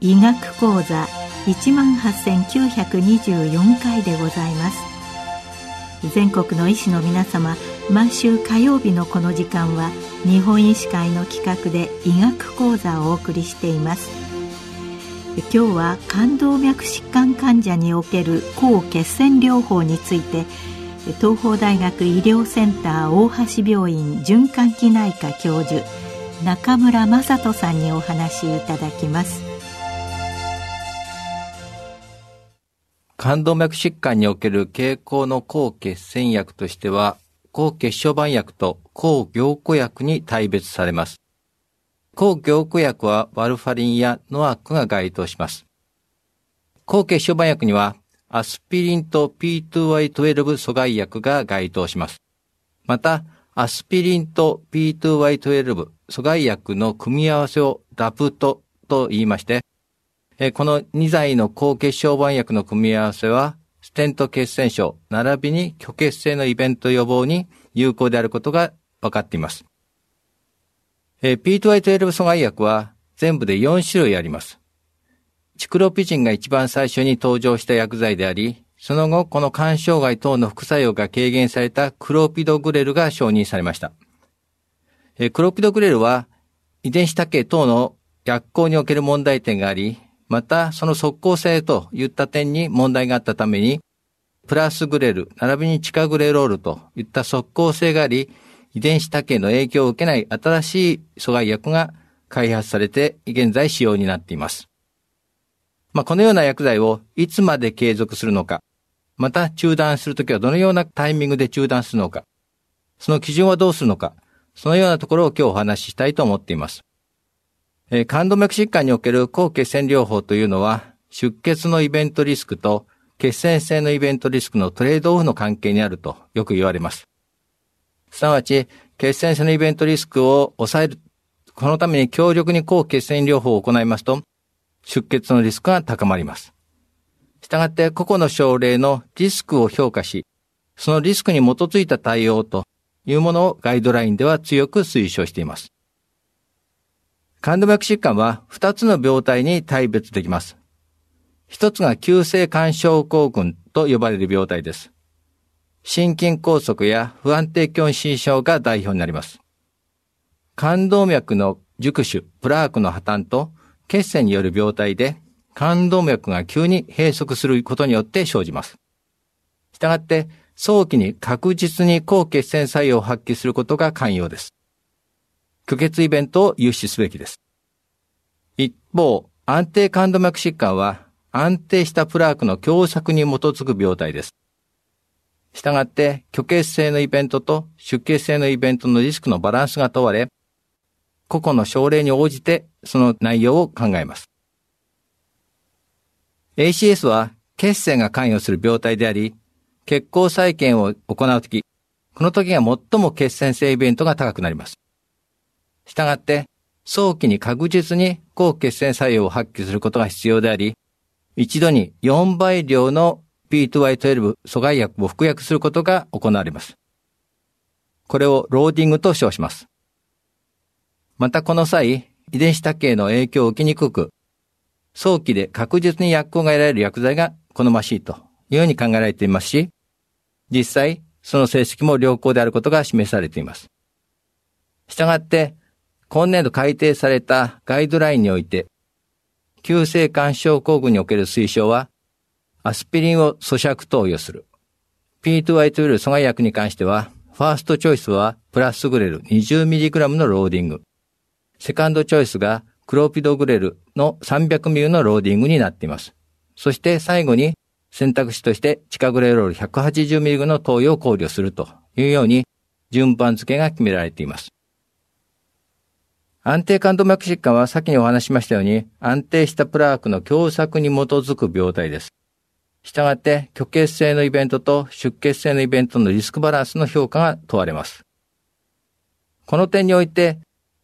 医学講座一万八千九百二十四回でございます。全国の医師の皆様毎週火曜日のこの時間は日本医師会の企画で医学講座をお送りしています。今日は冠動脈疾患患者における抗血栓療法について東邦大学医療センター大橋病院循環器内科教授中村雅人さんにお話しいただきます。冠動脈疾患における経口の抗血栓薬としては、抗血小板薬と抗凝固薬に大別されます。抗凝固薬はワルファリンやノアックが該当します。抗血小板薬にはアスピリンと P2Y12 阻害薬が該当します。また、アスピリンと P2Y12 阻害薬の組み合わせをダプトと言いまして、この2剤の抗血小板薬の組み合わせは、ステント血栓症、並びに虚血性のイベント予防に有効であることが分かっています。P2Y12 阻害薬は全部で4種類あります。チクロピジンが一番最初に登場した薬剤であり、その後、この肝障害等の副作用が軽減されたクロピドグレルが承認されました。クロピドグレルは遺伝子多形等の薬効における問題点があり、また、その即効性といった点に問題があったために、プラスグレル、並びにチカグレロールといった即効性があり、遺伝子多形の影響を受けない新しい阻害薬が開発されて、現在使用になっています。まあ、このような薬剤をいつまで継続するのか、また中断するときはどのようなタイミングで中断するのか、その基準はどうするのか、そのようなところを今日お話ししたいと思っています。え、冠動脈疾患における抗血栓療法というのは、出血のイベントリスクと血栓性のイベントリスクのトレードオフの関係にあるとよく言われます。すなわち、血栓性のイベントリスクを抑える。このために強力に抗血栓療法を行いますと、出血のリスクが高まります。したがって個々の症例のリスクを評価し、そのリスクに基づいた対応というものをガイドラインでは強く推奨しています。冠動脈疾患は2つの病態に大別できます。一つが急性肝症候群と呼ばれる病態です。心筋梗塞や不安定狭心症が代表になります。冠動脈の熟手、プラークの破綻と血栓による病態で、冠動脈が急に閉塞することによって生じます。したがって、早期に確実に抗血栓作用を発揮することが肝要です。虚血イベントを有視すべきです。一方、安定冠動脈疾患は安定したプラークの狭窄に基づく病態です。したがって、虚血性のイベントと出血性のイベントのリスクのバランスが問われ、個々の症例に応じてその内容を考えます。ACS は血栓が関与する病態であり、血行再建を行うとき、この時が最も血栓性イベントが高くなります。したがって、早期に確実に抗血栓作用を発揮することが必要であり、一度に4倍量の P2Y12 阻害薬を服薬することが行われます。これをローディングと称します。またこの際、遺伝子多形の影響を受けにくく、早期で確実に薬効が得られる薬剤が好ましいというように考えられていますし、実際、その成績も良好であることが示されています。したがって、今年度改定されたガイドラインにおいて、急性肝症候群における推奨は、アスピリンを咀嚼投与する。P2Y2 阻害薬に関しては、ファーストチョイスはプラスグレル 20mg のローディング。セカンドチョイスがクロピドグレルの 300mg のローディングになっています。そして最後に選択肢としてチカグレロール 180mg の投与を考慮するというように順番付けが決められています。安定冠動脈疾患は先にお話しましたように、安定したプラークの狭窄に基づく病態です。したがって、虚血性のイベントと出血性のイベントのリスクバランスの評価が問われます。この点において、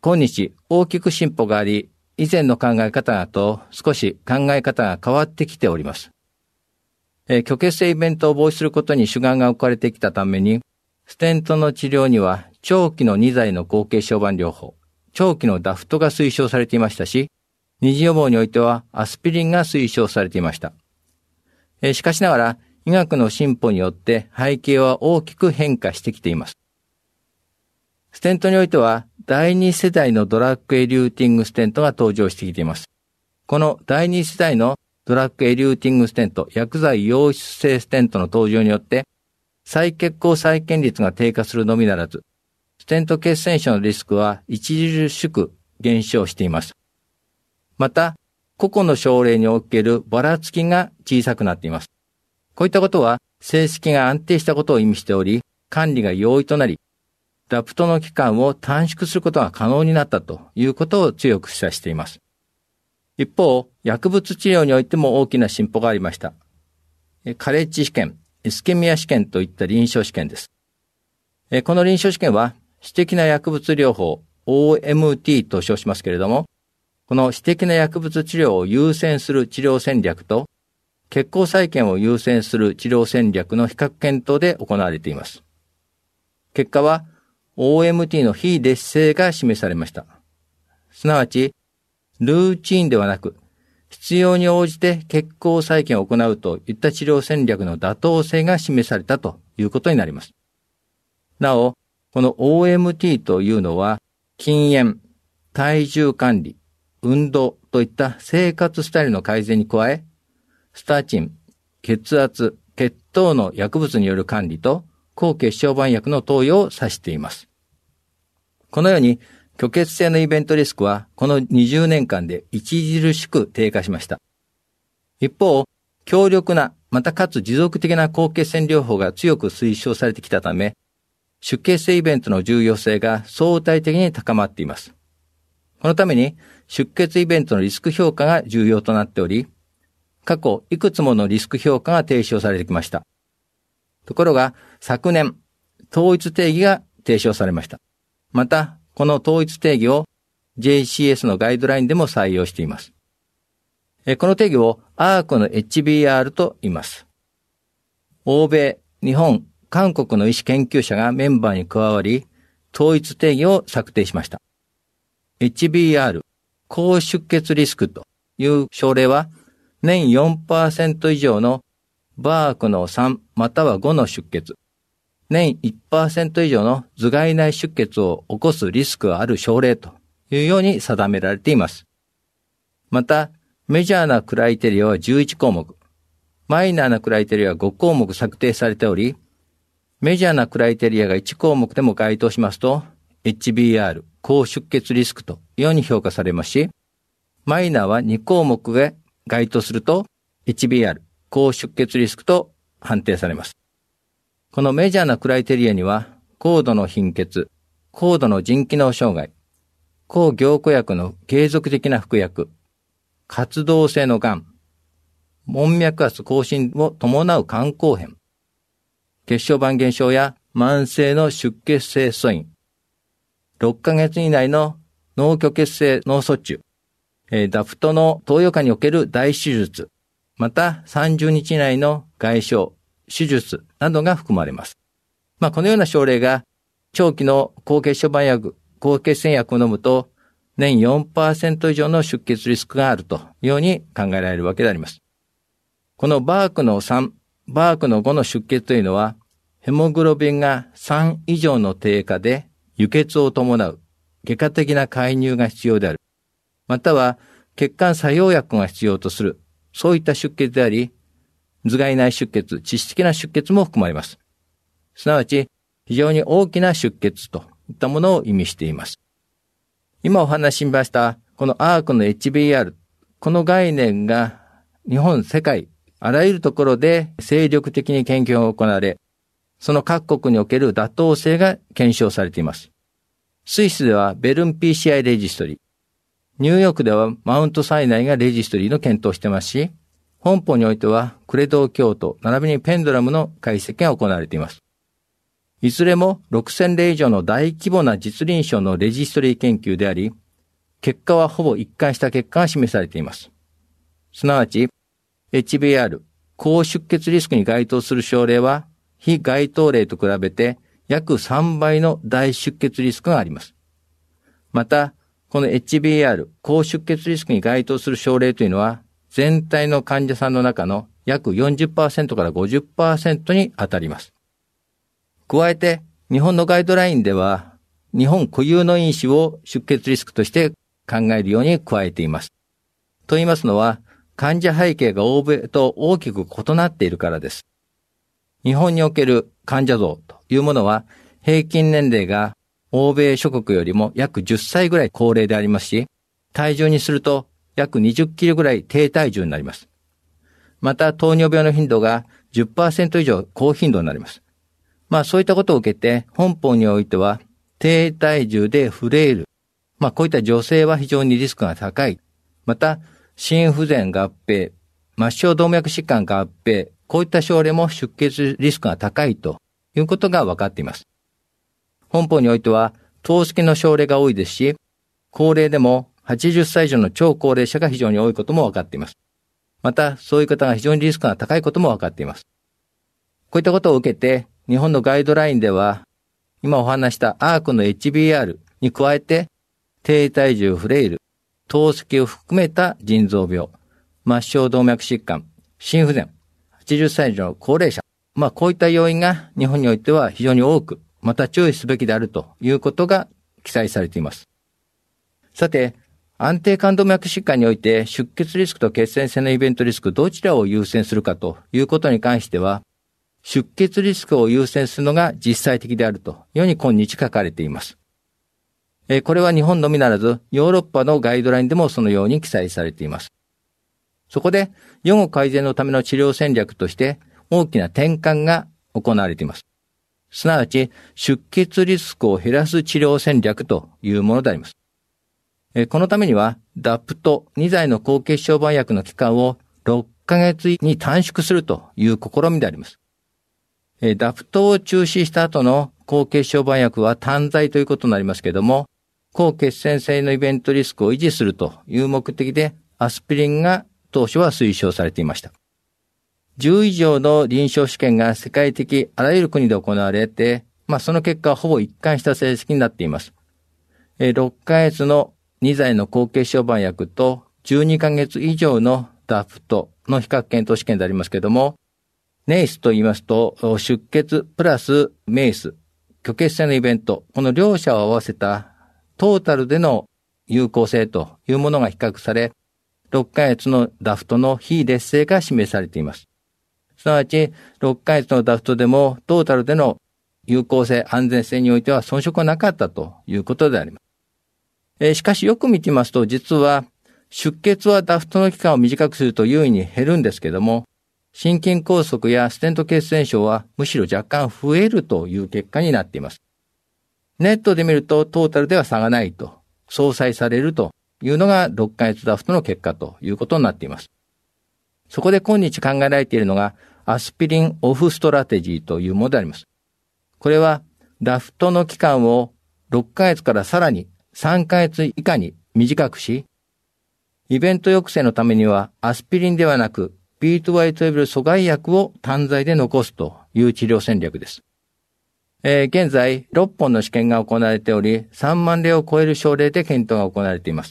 今日大きく進歩があり、以前の考え方と少し考え方が変わってきております。えー、虚血性イベントを防止することに主眼が置かれてきたために、ステントの治療には長期の2剤の後継小板療法、長期のダフトが推奨されていましたし、二次予防においてはアスピリンが推奨されていました。しかしながら、医学の進歩によって背景は大きく変化してきています。ステントにおいては、第二世代のドラッグエリューティングステントが登場してきています。この第二世代のドラッグエリューティングステント、薬剤溶出性ステントの登場によって、再血行再建率が低下するのみならず、ステント血栓症のリスクは著しく減少しています。また、個々の症例におけるばらつきが小さくなっています。こういったことは、成績が安定したことを意味しており、管理が容易となり、ラプトの期間を短縮することが可能になったということを強く示唆しています。一方、薬物治療においても大きな進歩がありました。カレッジ試験、エスケミア試験といった臨床試験です。この臨床試験は、私的な薬物療法、OMT と称しますけれども、この私的な薬物治療を優先する治療戦略と、血行再建を優先する治療戦略の比較検討で行われています。結果は、OMT の非劣性が示されました。すなわち、ルーチンではなく、必要に応じて血行再建を行うといった治療戦略の妥当性が示されたということになります。なお、この OMT というのは、禁煙、体重管理、運動といった生活スタイルの改善に加え、スターチン、血圧、血糖の薬物による管理と、抗血小板薬の投与を指しています。このように、虚血性のイベントリスクは、この20年間で著しく低下しました。一方、強力な、またかつ持続的な抗血栓療法が強く推奨されてきたため、出血性イベントの重要性が相対的に高まっています。このために、出血イベントのリスク評価が重要となっており、過去いくつものリスク評価が提唱されてきました。ところが、昨年、統一定義が提唱されました。また、この統一定義を JCS のガイドラインでも採用しています。この定義を ARC の HBR と言います。欧米、日本、韓国の医師研究者がメンバーに加わり、統一定義を策定しました。HBR、高出血リスクという症例は、年4%以上のバークの3または5の出血、年1%以上の頭蓋内出血を起こすリスクがある症例というように定められています。また、メジャーなクライテリアは11項目、マイナーなクライテリアは5項目策定されており、メジャーなクライテリアが1項目でも該当しますと、HBR、高出血リスクというように評価されますし、マイナーは2項目が該当すると、HBR、高出血リスクと判定されます。このメジャーなクライテリアには、高度の貧血、高度の腎機能障害、抗凝固薬の継続的な服薬、活動性の癌、門脈圧更新を伴う肝硬変、血小板減少や慢性の出血性素因、6ヶ月以内の脳虚血性脳卒中、えー、ダフトの投与下における大手術、また30日以内の外傷、手術などが含まれます。まあ、このような症例が長期の高血小板薬、高血栓薬を飲むと年4%以上の出血リスクがあるというように考えられるわけであります。このバークの3、バークの5の出血というのは、ヘモグロビンが3以上の低下で輸血を伴う外科的な介入が必要である。または血管作用薬が必要とする。そういった出血であり、頭蓋内出血、致死的な出血も含まれます。すなわち、非常に大きな出血といったものを意味しています。今お話ししました、このアークの HBR、この概念が日本、世界、あらゆるところで精力的に研究が行われ、その各国における妥当性が検証されています。スイスではベルン PCI レジストリ、ニューヨークではマウントサイナイがレジストリの検討してますし、本邦においてはクレドー京都、並びにペンドラムの解析が行われています。いずれも6000例以上の大規模な実臨床のレジストリー研究であり、結果はほぼ一貫した結果が示されています。すなわち、HBR、高出血リスクに該当する症例は、非該当例と比べて約3倍の大出血リスクがあります。また、この HBR、高出血リスクに該当する症例というのは、全体の患者さんの中の約40%から50%に当たります。加えて、日本のガイドラインでは、日本固有の因子を出血リスクとして考えるように加えています。と言いますのは、患者背景が欧米と大きく異なっているからです。日本における患者像というものは、平均年齢が欧米諸国よりも約10歳ぐらい高齢でありますし、体重にすると約20キロぐらい低体重になります。また、糖尿病の頻度が10%以上高頻度になります。まあ、そういったことを受けて、本邦においては、低体重でフレイル。まあ、こういった女性は非常にリスクが高い。また、心不全合併、末梢動脈疾患合併、こういった症例も出血リスクが高いということが分かっています。本邦においては、糖式の症例が多いですし、高齢でも80歳以上の超高齢者が非常に多いことも分かっています。また、そういう方が非常にリスクが高いことも分かっています。こういったことを受けて、日本のガイドラインでは、今お話したアークの HBR に加えて、低体重フレイル、透析を含めた腎臓病、末梢動脈疾患、心不全、80歳以上の高齢者、まあこういった要因が日本においては非常に多く、また注意すべきであるということが記載されています。さて、安定感動脈疾患において出血リスクと血栓性のイベントリスクどちらを優先するかということに関しては、出血リスクを優先するのが実際的であるというように今日書かれています。これは日本のみならず、ヨーロッパのガイドラインでもそのように記載されています。そこで、予後改善のための治療戦略として大きな転換が行われています。すなわち、出血リスクを減らす治療戦略というものであります。このためには、DAPT、2剤の高血小板薬の期間を6ヶ月に短縮するという試みであります。DAPT を中止した後の高血小板薬は単剤ということになりますけれども、高血栓性のイベントリスクを維持するという目的で、アスピリンが当初は推奨されていました。10以上の臨床試験が世界的あらゆる国で行われて、まあその結果はほぼ一貫した成績になっています。6ヶ月の2剤の高血小板薬と12ヶ月以上のダプトの比較検討試験でありますけれども、ネイスと言いますと、出血プラスメイス、虚血性のイベント、この両者を合わせたトータルでの有効性というものが比較され、6ヶ月のダフトの非劣性が示されています。すなわち、6ヶ月のダフトでもトータルでの有効性、安全性においては遜色はなかったということであります。えー、しかしよく見てみますと、実は出血はダフトの期間を短くすると優位に減るんですけども、心筋梗塞やステント血栓症はむしろ若干増えるという結果になっています。ネットで見るとトータルでは差がないと、相殺されるというのが6ヶ月ダフトの結果ということになっています。そこで今日考えられているのがアスピリンオフストラテジーというものであります。これは DAPT の期間を6ヶ月からさらに3ヶ月以下に短くし、イベント抑制のためにはアスピリンではなく P2Y12 阻害薬を単剤で残すという治療戦略です。えー、現在、6本の試験が行われており、3万例を超える症例で検討が行われています。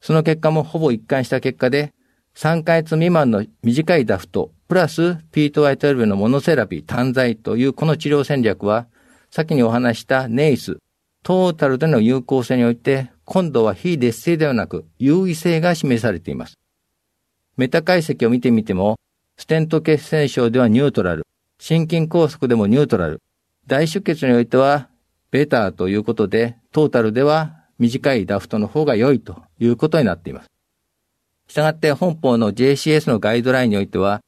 その結果もほぼ一貫した結果で、3ヶ月未満の短いダフト、プラス P2Y12 のモノセラピー単剤というこの治療戦略は、先にお話したネイス、トータルでの有効性において、今度は非劣性ではなく優位性が示されています。メタ解析を見てみても、ステント血栓症ではニュートラル、心筋梗塞でもニュートラル、大出血においてはベターということで、トータルでは短いダフトの方が良いということになっています。したがって本邦の JCS のガイドラインにおいては、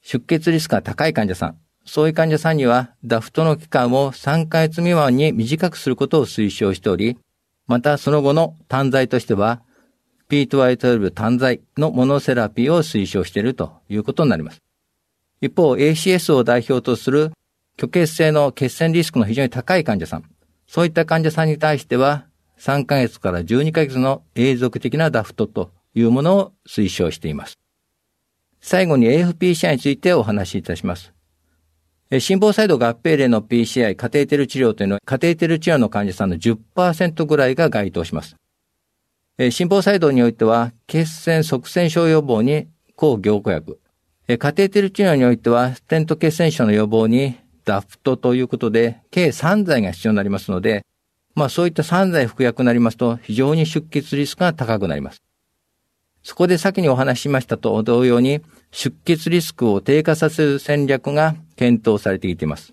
出血リスクが高い患者さん、そういう患者さんにはダフトの期間を3ヶ月未満に短くすることを推奨しており、またその後の単剤としては、P2Y12 単剤のモノセラピーを推奨しているということになります。一方、ACS を代表とする虚血性の血栓リスクの非常に高い患者さん、そういった患者さんに対しては、3ヶ月から12ヶ月の永続的なダフトというものを推奨しています。最後に AFPCI についてお話しいたします。心房細動合併例の PCI、カテーテル治療というのは、カテーテル治療の患者さんの10%ぐらいが該当します。心房細動においては、血栓側栓症予防に抗凝固薬。カテーテル治療においては、ステント血栓症の予防にダフトということで、計3剤が必要になりますので、まあそういった3剤服薬になりますと、非常に出血リスクが高くなります。そこで先にお話ししましたと同様に、出血リスクを低下させる戦略が検討されていています。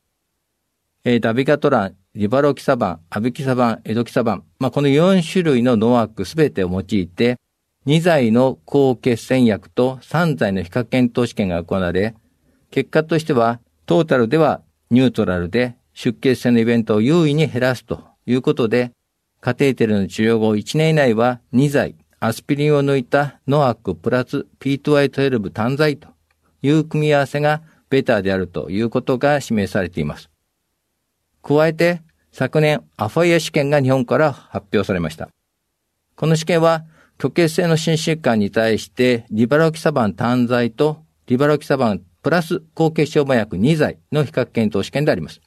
えー、ダビガトラン、リバロキサバン、アビキサバン、エドキサバン、まあ、この4種類のノアックすべてを用いて、2剤の抗血栓薬と3剤の比較検討試験が行われ、結果としては、トータルではニュートラルで出血性のイベントを優位に減らすということで、カテーテルの治療後1年以内は2剤、アスピリンを抜いたノアックプラス P2Y12 単剤という組み合わせがベターであるということが示されています。加えて、昨年アファイア試験が日本から発表されました。この試験は、虚血性の心疾患に対して、リバロキサバン単剤とリバロキサバンプラス高血小麻薬2剤の比較検討試験であります。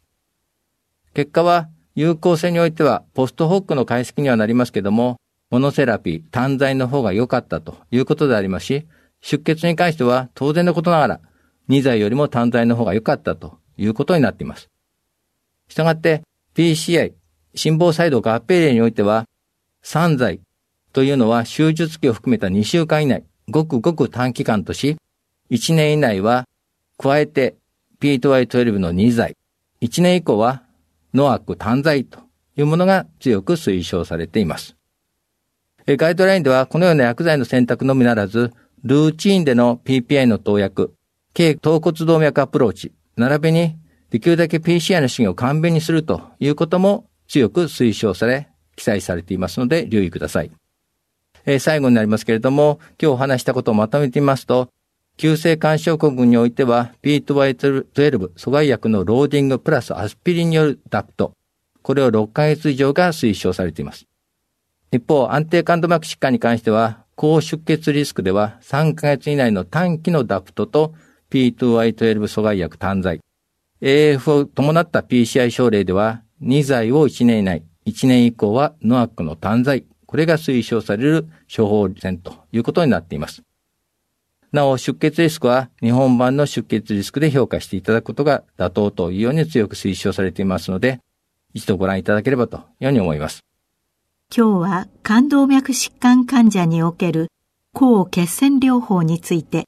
結果は、有効性においては、ポストホックの解析にはなりますけども、モノセラピー、単剤の方が良かったということでありますし、出血に関しては当然のことながら、2剤よりも単剤の方が良かったということになっています。したがって、PCI、心房細動合併例においては、3剤というのは手術期を含めた2週間以内、ごくごく短期間とし、1年以内は加えて P2Y12 の2剤、1年以降はノアック単剤というものが強く推奨されています。ガイドラインではこのような薬剤の選択のみならず、ルーチンでの PPI の投薬、軽頭骨動脈アプローチ、並びにできるだけ PCI の資源を簡便にするということも強く推奨され、記載されていますので留意ください。え、最後になりますけれども、今日お話したことをまとめてみますと、急性冠症候群においては P2Y12 阻害薬のローディングプラスアスピリンによる DAPT。これを6ヶ月以上が推奨されています。一方、安定冠動脈疾患に関しては、高出血リスクでは3ヶ月以内の短期の DAPT と P2Y12 阻害薬単剤。AF を伴った PCI 症例では2剤を1年以内、1年以降は NOAC の単剤。これが推奨される処方箋ということになっています。なお、出血リスクは日本版の出血リスクで評価していただくことが妥当というように強く推奨されていますので、一度ご覧いただければというように思います。今日は冠動脈疾患患者における抗血栓療法について、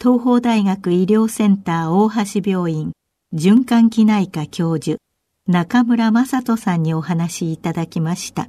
東邦大学医療センター大橋病院循環器内科教授中村正人さんにお話いただきました。